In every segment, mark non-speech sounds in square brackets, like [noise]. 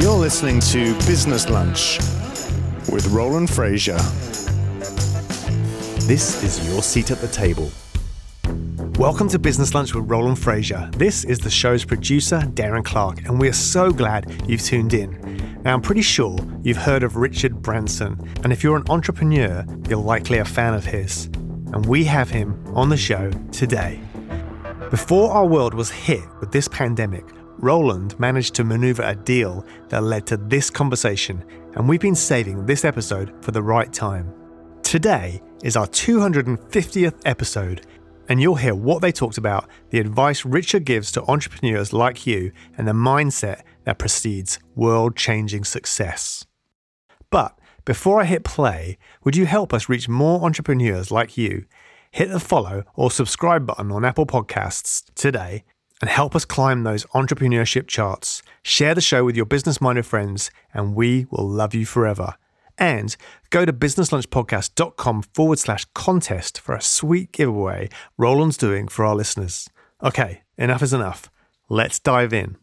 You're listening to Business Lunch with Roland Frazier. This is your seat at the table. Welcome to Business Lunch with Roland Frazier. This is the show's producer, Darren Clark, and we're so glad you've tuned in. Now, I'm pretty sure you've heard of Richard Branson, and if you're an entrepreneur, you're likely a fan of his. And we have him on the show today. Before our world was hit with this pandemic, Roland managed to maneuver a deal that led to this conversation, and we've been saving this episode for the right time. Today is our 250th episode, and you'll hear what they talked about, the advice Richard gives to entrepreneurs like you, and the mindset that precedes world changing success. But before I hit play, would you help us reach more entrepreneurs like you? Hit the follow or subscribe button on Apple Podcasts today and help us climb those entrepreneurship charts. Share the show with your business minded friends, and we will love you forever. And go to businesslunchpodcast.com forward slash contest for a sweet giveaway Roland's doing for our listeners. Okay, enough is enough. Let's dive in.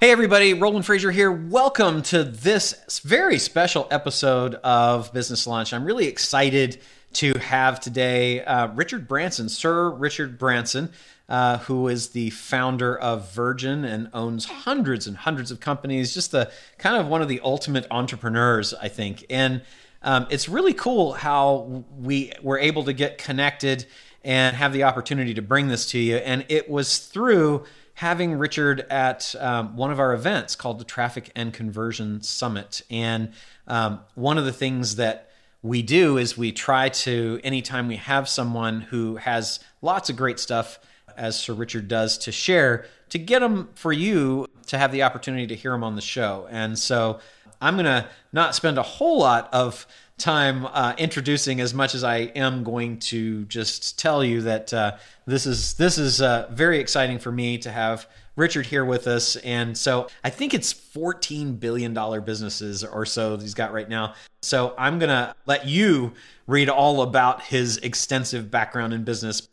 Hey, everybody, Roland Frazier here. Welcome to this very special episode of Business Lunch. I'm really excited to have today uh, Richard Branson, Sir Richard Branson, uh, who is the founder of Virgin and owns hundreds and hundreds of companies. Just the kind of one of the ultimate entrepreneurs, I think. And um, it's really cool how we were able to get connected and have the opportunity to bring this to you. And it was through having Richard at um, one of our events called the Traffic and Conversion Summit. And um, one of the things that we do is we try to, anytime we have someone who has lots of great stuff, as Sir Richard does, to share, to get them for you to have the opportunity to hear them on the show. And so I'm going to not spend a whole lot of time uh, introducing as much as I am going to just tell you that uh, this is this is uh, very exciting for me to have Richard here with us, and so I think it's 14 billion dollar businesses or so he's got right now. So I'm gonna let you read all about his extensive background in business.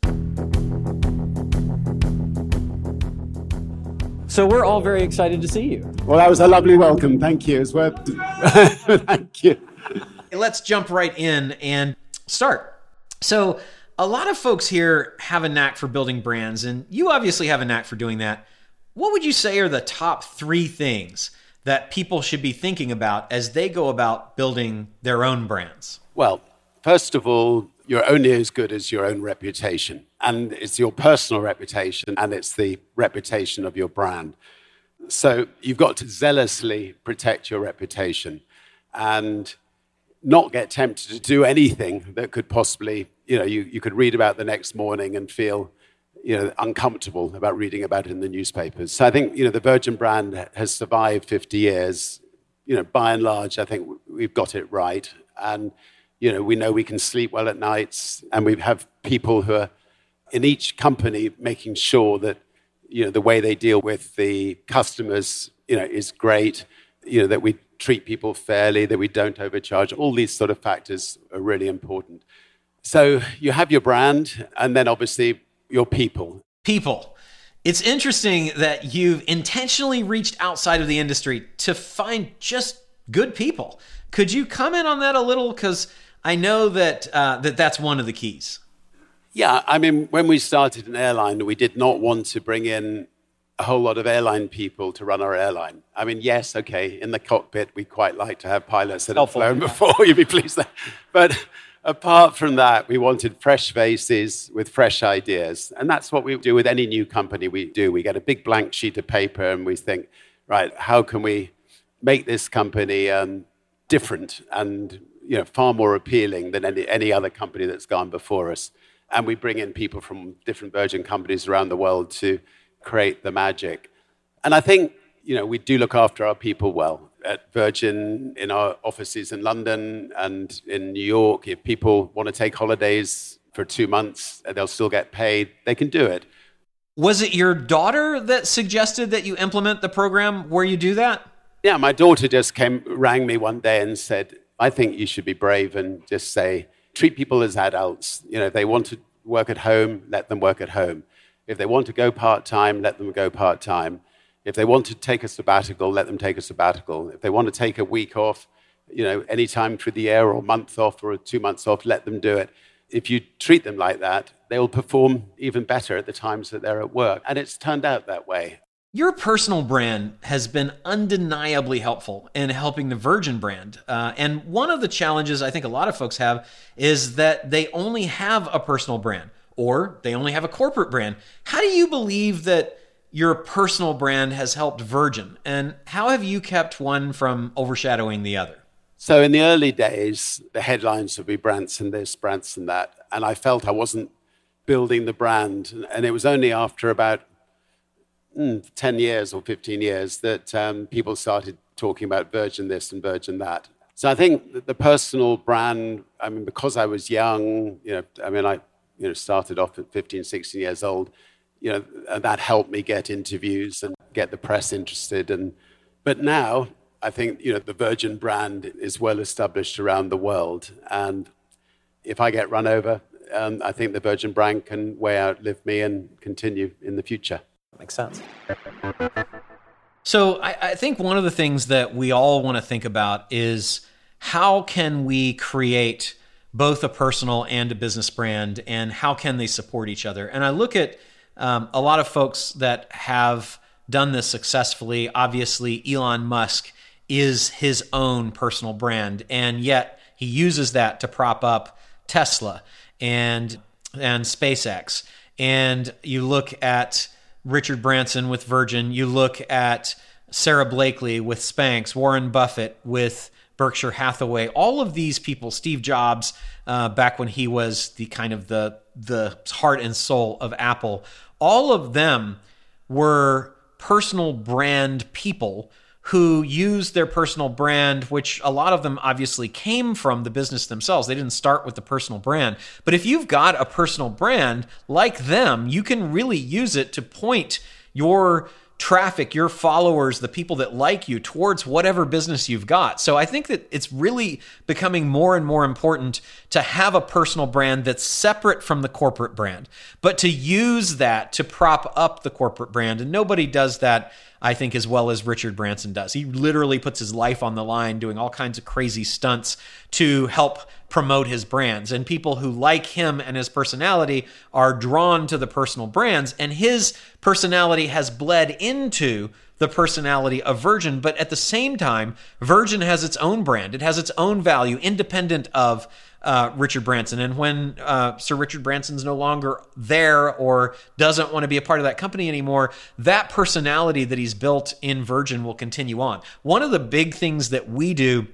So we're all very excited to see you. Well, that was a lovely welcome. Thank you. It's worth. [laughs] Thank you. Let's jump right in and start. So, a lot of folks here have a knack for building brands, and you obviously have a knack for doing that. What would you say are the top three things that people should be thinking about as they go about building their own brands? Well, first of all, you're only as good as your own reputation. And it's your personal reputation and it's the reputation of your brand. So you've got to zealously protect your reputation and not get tempted to do anything that could possibly, you know, you, you could read about the next morning and feel, you know, uncomfortable about reading about it in the newspapers. So I think, you know, the Virgin brand has survived 50 years. You know, by and large, I think we've got it right. And, you know, we know we can sleep well at nights and we have people who are in each company making sure that, you know, the way they deal with the customers, you know, is great. You know, that we treat people fairly, that we don't overcharge. All these sort of factors are really important. So you have your brand, and then obviously your people. People. It's interesting that you've intentionally reached outside of the industry to find just good people. Could you comment on that a little? Because I know that, uh, that that's one of the keys. Yeah, I mean, when we started an airline, we did not want to bring in a whole lot of airline people to run our airline. I mean, yes, okay, in the cockpit, we quite like to have pilots that have flown [laughs] before, you'd be pleased. There. But apart from that, we wanted fresh faces with fresh ideas. And that's what we do with any new company we do. We get a big blank sheet of paper and we think, right, how can we make this company um, different and you know, far more appealing than any, any other company that's gone before us? And we bring in people from different Virgin companies around the world to create the magic. And I think, you know, we do look after our people well. At Virgin, in our offices in London and in New York, if people want to take holidays for two months, they'll still get paid. They can do it. Was it your daughter that suggested that you implement the program where you do that? Yeah, my daughter just came, rang me one day and said, I think you should be brave and just say, treat people as adults. You know, if they want to work at home, let them work at home. If they want to go part time, let them go part time. If they want to take a sabbatical, let them take a sabbatical. If they want to take a week off, you know, any time through the year or a month off or two months off, let them do it. If you treat them like that, they will perform even better at the times that they're at work. And it's turned out that way. Your personal brand has been undeniably helpful in helping the Virgin brand. Uh, and one of the challenges I think a lot of folks have is that they only have a personal brand or they only have a corporate brand. How do you believe that your personal brand has helped Virgin? And how have you kept one from overshadowing the other? So, in the early days, the headlines would be Branson this, Branson that. And I felt I wasn't building the brand. And it was only after about mm, 10 years or 15 years that um, people started talking about Virgin this and Virgin that. So I think the personal brand, I mean, because I was young, you know, I mean, I you know, started off at 15, 16 years old, you know, and that helped me get interviews and get the press interested. And, but now I think, you know, the Virgin brand is well established around the world. And if I get run over, um, I think the Virgin brand can way outlive me and continue in the future. Makes sense. So I, I think one of the things that we all want to think about is how can we create both a personal and a business brand, and how can they support each other? And I look at um, a lot of folks that have done this successfully. Obviously, Elon Musk is his own personal brand, and yet he uses that to prop up Tesla and and SpaceX. And you look at Richard Branson with Virgin, you look at Sara Blakely with Spanx, Warren Buffett with Berkshire Hathaway, all of these people, Steve Jobs, uh, back when he was the kind of the the heart and soul of Apple, all of them were personal brand people who used their personal brand, which a lot of them obviously came from the business themselves. They didn't start with the personal brand. But if you've got a personal brand like them, you can really use it to point your traffic, your followers, the people that like you towards whatever business you've got. So I think that it's really becoming more and more important to have a personal brand that's separate from the corporate brand, but to use that to prop up the corporate brand. And nobody does that I think, as well as Richard Branson does. He literally puts his life on the line doing all kinds of crazy stunts to help promote his brands. And people who like him and his personality are drawn to the personal brands. And his personality has bled into the personality of Virgin. But at the same time, Virgin has its own brand, it has its own value, independent of uh, Richard Branson. And when uh, Sir Richard Branson's no longer there or doesn't want to be a part of that company anymore, that personality that he's built in Virgin will continue on. One of the big things that we do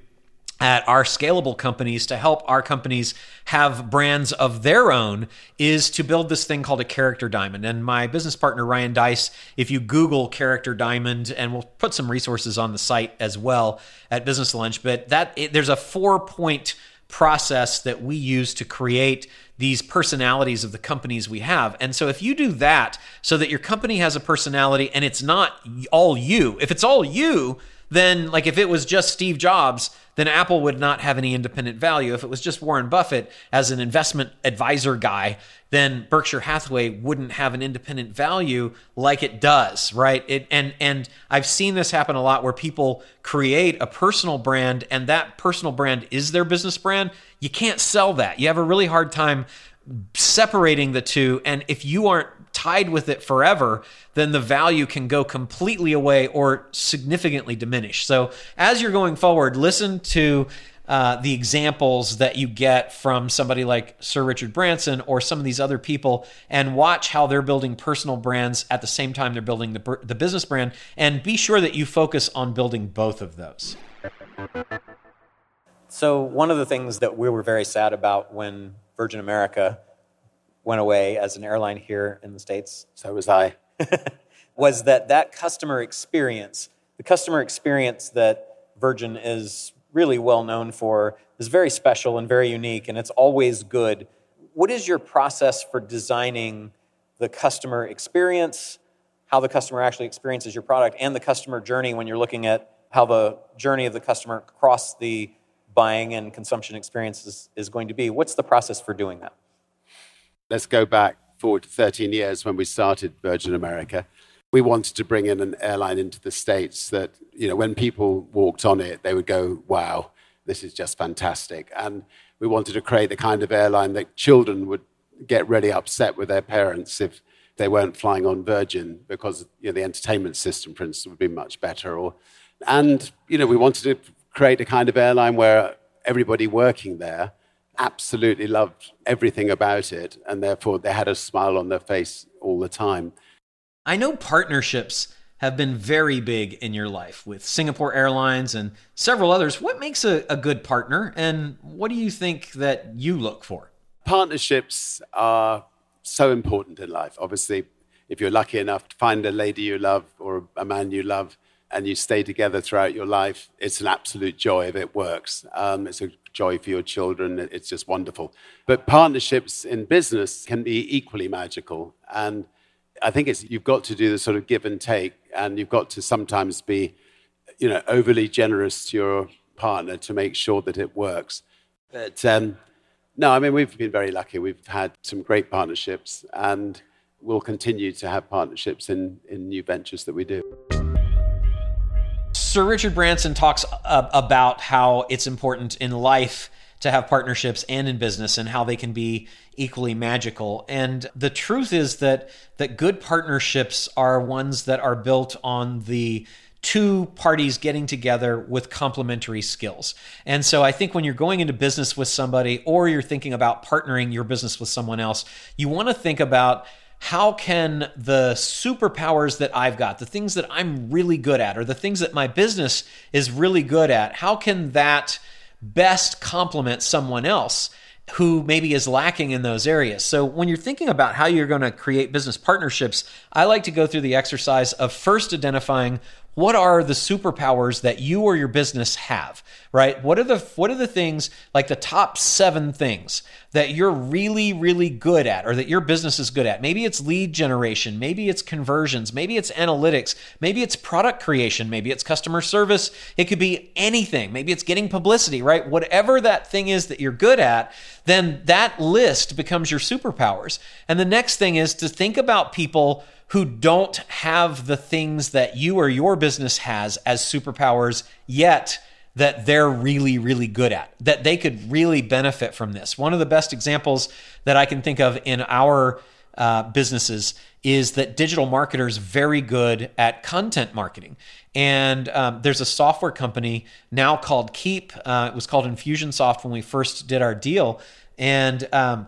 at our scalable companies to help our companies have brands of their own is to build this thing called a character diamond. And my business partner, Ryan Deiss, if you Google character diamond, and we'll put some resources on the site as well at Business Lunch, but that it, there's a four point process that we use to create these personalities of the companies we have. And so if you do that so that your company has a personality and it's not all you, if it's all you, then like if it was just Steve Jobs, then Apple would not have any independent value. If it was just Warren Buffett as an investment advisor guy, then Berkshire Hathaway wouldn't have an independent value like it does, right? It, and and I've seen this happen a lot where people create a personal brand and that personal brand is their business brand. You can't sell that. You have a really hard time separating the two and if you aren't tied with it forever, then the value can go completely away or significantly diminish. So as you're going forward, listen to uh, the examples that you get from somebody like Sir Richard Branson or some of these other people and watch how they're building personal brands at the same time they're building the, the business brand. And be sure that you focus on building both of those. So, one of the things that we were very sad about when Virgin America went away as an airline here in the States. So was I. [laughs] was that that customer experience, the customer experience that Virgin is really well known for, is very special and very unique, and it's always good. What is your process for designing the customer experience, how the customer actually experiences your product, and the customer journey when you're looking at how the journey of the customer across the buying and consumption experience is, is going to be? What's the process for doing that? Let's go back forward to 13 years when we started Virgin America. we wanted to bring in an airline into the States that, you know, when people walked on it, they would go, wow, this is just fantastic. And we wanted to create the kind of airline that children would get really upset with their parents if they weren't flying on Virgin because you know, the entertainment system, for instance, would be much better. Or, and you know, we wanted to create a kind of airline where everybody working there absolutely loved everything about it, and therefore they had a smile on their face all the time. I know partnerships have been very big in your life with Singapore Airlines and several others. What makes a, a good partner, and what do you think that you look for? Partnerships are so important in life. Obviously, if you're lucky enough to find a lady you love or a man you love, and you stay together throughout your life, it's an absolute joy if it works. Um, it's a joy for your children. It's just wonderful. But partnerships in business can be equally magical. And I think it's you've got to do the sort of give and take, and you've got to sometimes be, you know, overly generous to your partner to make sure that it works. But um, no, I mean we've been very lucky. We've had some great partnerships, and we'll continue to have partnerships in in new ventures that we do. Sir Richard Branson talks uh, about how it's important in life to have partnerships and in business and how they can be equally magical. And the truth is that that good partnerships are ones that are built on the two parties getting together with complementary skills. And so I think when you're going into business with somebody or you're thinking about partnering your business with someone else, you want to think about how can the superpowers that I've got, the things that I'm really good at, or the things that my business is really good at, how can that best complement someone else? who maybe is lacking in those areas. So when you're thinking about how you're going to create business partnerships, I like to go through the exercise of first identifying what are the superpowers that you or your business have right? What are the what are the things like the top 7 things that you're really really good at or that your business is good at? Maybe it's lead generation maybe it's conversions maybe it's analytics maybe it's product creation maybe it's customer service. It could be anything. Maybe it's getting publicity right? Whatever that thing is that you're good at then that list becomes your superpowers. And the next thing is to think about people who don't have the things that you or your business has as superpowers yet that they're really, really good at, that they could really benefit from this. One of the best examples that I can think of in our uh, businesses is that DigitalMarketer's very good at content marketing. And um, there's a software company now called Keap Uh, it was called Infusionsoft when we first did our deal. And um,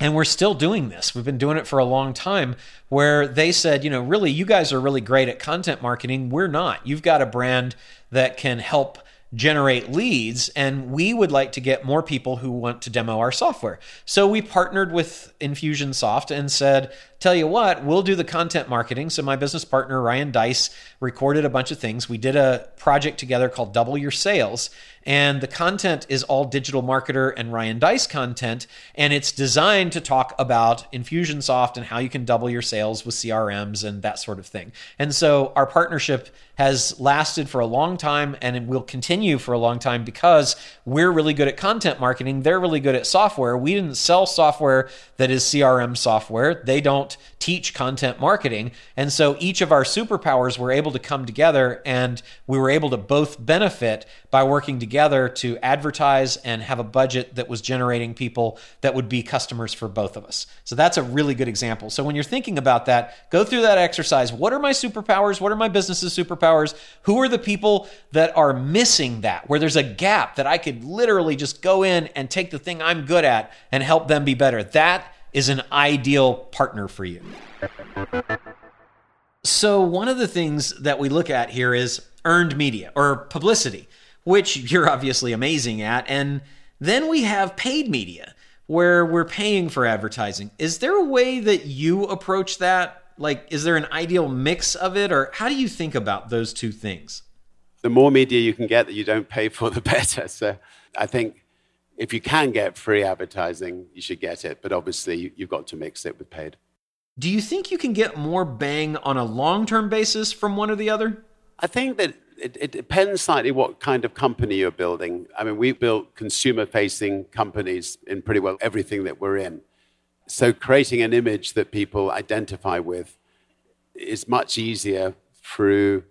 and we're still doing this. We've been doing it for a long time where they said, you know, really, you guys are really great at content marketing. We're not. You've got a brand that can help generate leads and we would like to get more people who want to demo our software. So we partnered with Infusionsoft and said, tell you what, we'll do the content marketing. So my business partner Ryan Deiss recorded a bunch of things. We did a project together called Double Your Sales and the content is all DigitalMarketer and Ryan Deiss content. And it's designed to talk about Infusionsoft and how you can double your sales with CRMs and that sort of thing. And so our partnership has lasted for a long time and it will continue for a long time because we're really good at content marketing. They're really good at software. We didn't sell software that is CRM software. They don't teach content marketing. And so each of our superpowers were able to come together and we were able to both benefit by working together to advertise and have a budget that was generating people that would be customers for both of us. So that's a really good example. So when you're thinking about that, go through that exercise. What are my superpowers? What are my business's superpowers? Who are the people that are missing that, where there's a gap that I could literally just go in and take the thing I'm good at and help them be better? That is an ideal partner for you. So, one of the things that we look at here is earned media or publicity, which you're obviously amazing at. And then we have paid media where we're paying for advertising. Is there a way that you approach that? Like, is there an ideal mix of it, or how do you think about those two things? The more media you can get that you don't pay for, [laughs] the better. So, I think if you can get free advertising, you should get it. But obviously, you've got to mix it with paid. Do you think you can get more bang on a long term basis from one or the other? I think that it, it, depends slightly what kind of company you're building. I mean, we built consumer facing companies in pretty well everything that we're in. So creating an image that people identify with is much easier through,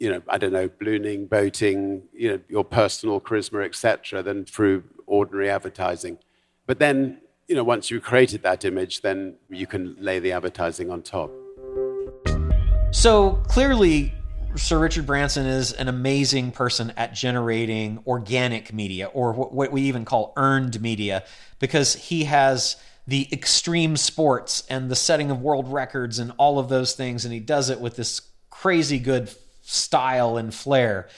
you know, I don't know, ballooning, boating, you know, your personal charisma, etc., than through ordinary advertising. But then, you know, once you've created that image, then you can lay the advertising on top. So clearly, Sir Richard Branson is an amazing person at generating organic media, or what we even call earned media, because he has the extreme sports and the setting of world records and all of those things. And he does it with this crazy good style and flair.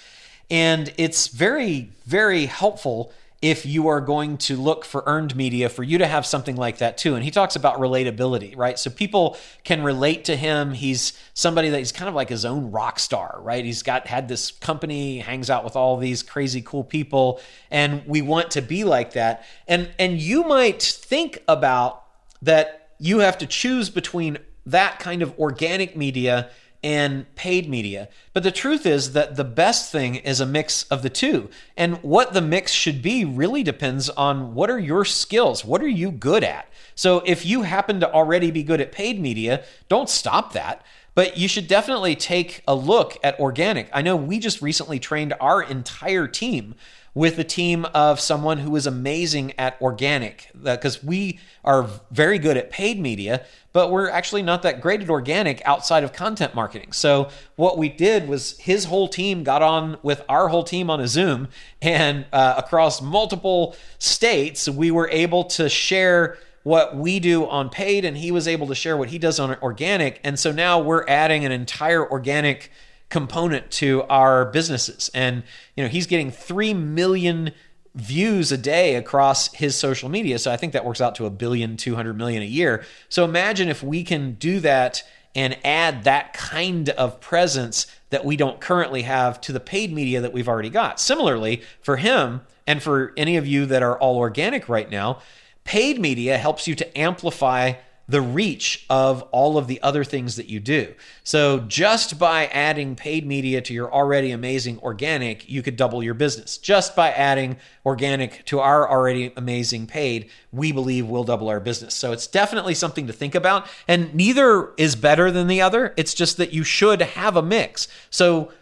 And it's very, very helpful if you are going to look for earned media for you to have something like that too. And he talks about relatability, right? So people can relate to him. He's somebody that he's kind of like his own rock star, right? He's got had this company, hangs out with all these crazy cool people, and we want to be like that. And and you might think about that you have to choose between that kind of organic media and paid media. But the truth is that the best thing is a mix of the two. And what the mix should be really depends on what are your skills? What are you good at? So if you happen to already be good at paid media, don't stop that. But you should definitely take a look at organic. I know we just recently trained our entire team with a team of someone who is amazing at organic because we are very good at paid media but we're actually not that great at organic outside of content marketing. So what we did was his whole team got on with our whole team on a Zoom, and uh, across multiple states, we were able to share what we do on paid, and he was able to share what he does on organic. And so now we're adding an entire organic component to our businesses, and you know he's getting three million views a day across his social media. So I think that works out to a billion, 200 million a year. So imagine if we can do that and add that kind of presence that we don't currently have to the paid media that we've already got. Similarly, for him and for any of you that are all organic right now, paid media helps you to amplify the reach of all of the other things that you do. So, just by adding paid media to your already amazing organic, you could double your business. Just by adding organic to our already amazing paid, we believe we'll double our business. So, it's definitely something to think about. And neither is better than the other. It's just that you should have a mix. So,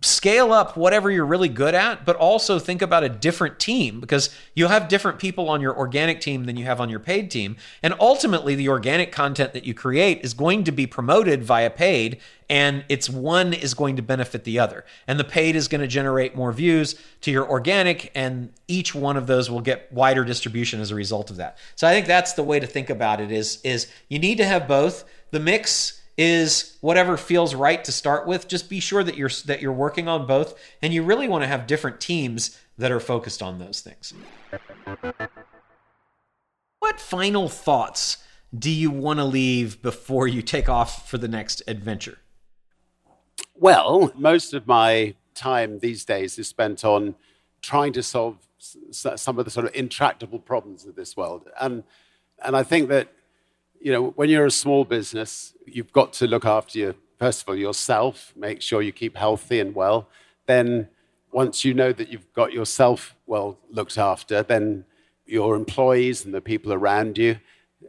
scale up whatever you're really good at, but also think about a different team because you'll have different people on your organic team than you have on your paid team. And ultimately, the organic content that you create is going to be promoted via paid, and it's one is going to benefit the other. And the paid is going to generate more views to your organic, and each one of those will get wider distribution as a result of that. So I think that's the way to think about it is, is you need to have both. The mix is whatever feels right to start with. Just be sure that you're that you're working on both, and you really want to have different teams that are focused on those things. What final thoughts do you want to leave before you take off for the next adventure? Well, most of my time these days is spent on trying to solve some of the sort of intractable problems of this world. And, and I think that you know, when you're a small business, you've got to look after your, first of all, yourself, make sure you keep healthy and well. Then, once you know that you've got yourself well looked after, then your employees and the people around you,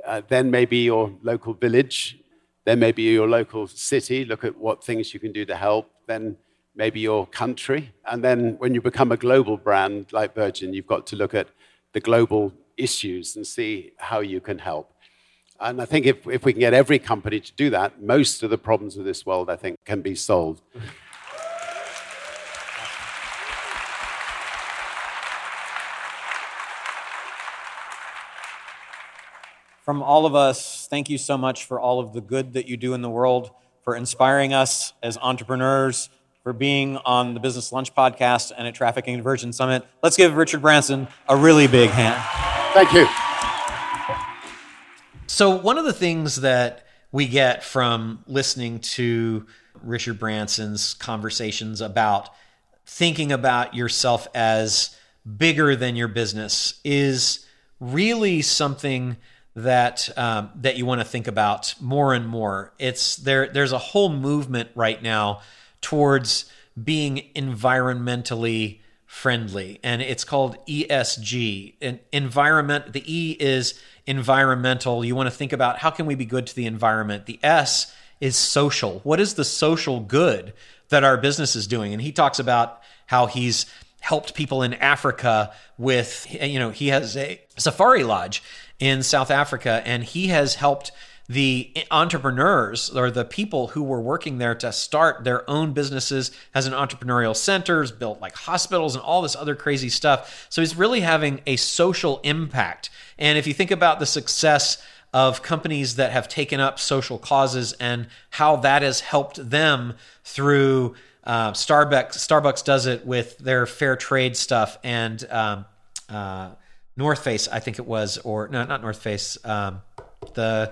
uh, then maybe your local village, then maybe your local city, look at what things you can do to help, then maybe your country. And then when you become a global brand like Virgin, you've got to look at the global issues and see how you can help. And I think if, if we can get every company to do that, most of the problems of this world, I think, can be solved. From all of us, thank you so much for all of the good that you do in the world, for inspiring us as entrepreneurs, for being on the Business Lunch podcast and at Traffic and Conversion Summit. Let's give Richard Branson a really big hand. Thank you. So, one of the things that we get from listening to Richard Branson's conversations about thinking about yourself as bigger than your business is really something that um, that you want to think about more and more. It's there. There's a whole movement right now towards being environmentally friendly, and it's called ESG. And environment. The E is environmental. You want to think about how can we be good to the environment. The S is social? What is the social good that our business is doing? And he talks about how he's helped people in Africa with, you know, he has a safari lodge in South Africa and he has helped the entrepreneurs or the people who were working there to start their own businesses as an entrepreneurial centers, built like hospitals and all this other crazy stuff. So he's really having a social impact. And if you think about the success of companies that have taken up social causes and how that has helped them through uh, Starbucks. Starbucks does it with their fair trade stuff and um, uh, North Face, I think it was, or no, not North Face. Um, the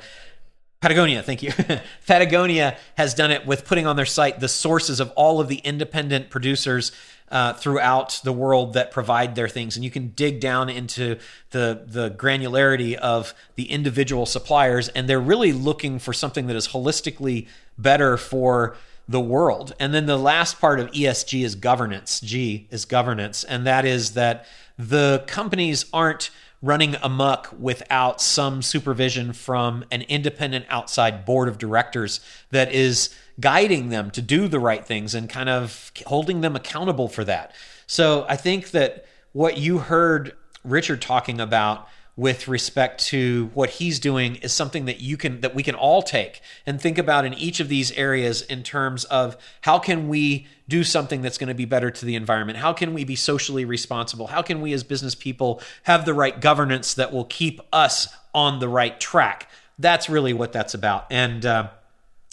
Patagonia, thank you. [laughs] Patagonia has done it with putting on their site the sources of all of the independent producers uh, throughout the world that provide their things, and you can dig down into the the granularity of the individual suppliers, and they're really looking for something that is holistically better for the world. And then the last part of ESG is governance. G is governance, and that is that the companies aren't running amuck without some supervision from an independent outside board of directors that is guiding them to do the right things and kind of holding them accountable for that. So I think that what you heard Richard talking about with respect to what he's doing is something that you can that we can all take and think about in each of these areas in terms of how can we do something that's going to be better to the environment? How can we be socially responsible? How can we as business people have the right governance that will keep us on the right track? That's really what that's about. And uh,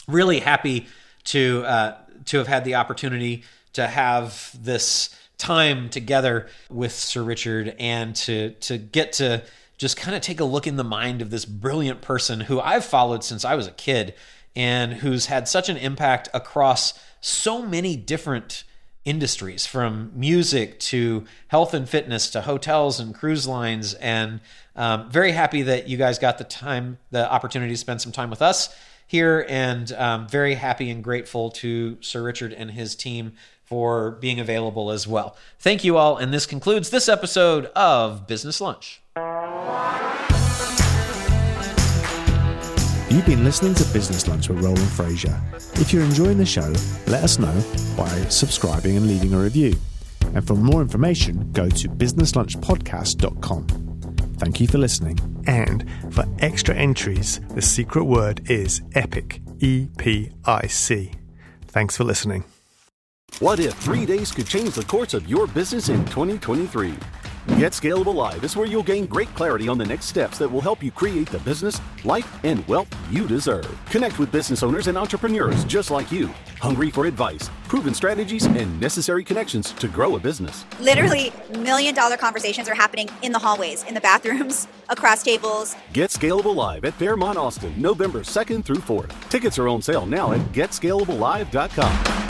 really happy to uh, to have had the opportunity to have this time together with Sir Richard and to to get to just kind of take a look in the mind of this brilliant person who I've followed since I was a kid and who's had such an impact across so many different industries from music to health and fitness to hotels and cruise lines. And um, very happy that you guys got the time the opportunity to spend some time with us here. And um, very happy and grateful to sir richard and his team for being available as well. Thank you all. And this concludes this episode of business lunch You've been listening to Business Lunch with Roland Frazier. If you're enjoying the show, let us know by subscribing and leaving a review. And for more information, go to businesslunchpodcast.com. Thank you for listening. And for extra entries, the secret word is EPIC. E P I C. Thanks for listening. What if three days could change the course of your business in 2023? Get Scalable Live is where you'll gain great clarity on the next steps that will help you create the business, life, and wealth you deserve. Connect with business owners and entrepreneurs just like you, hungry for advice, proven strategies, and necessary connections to grow a business. Literally, million dollar conversations are happening in the hallways, in the bathrooms, [laughs] across tables. Get Scalable Live at Fairmont Austin, November 2nd through 4th. Tickets are on sale now at getscalablelive.com.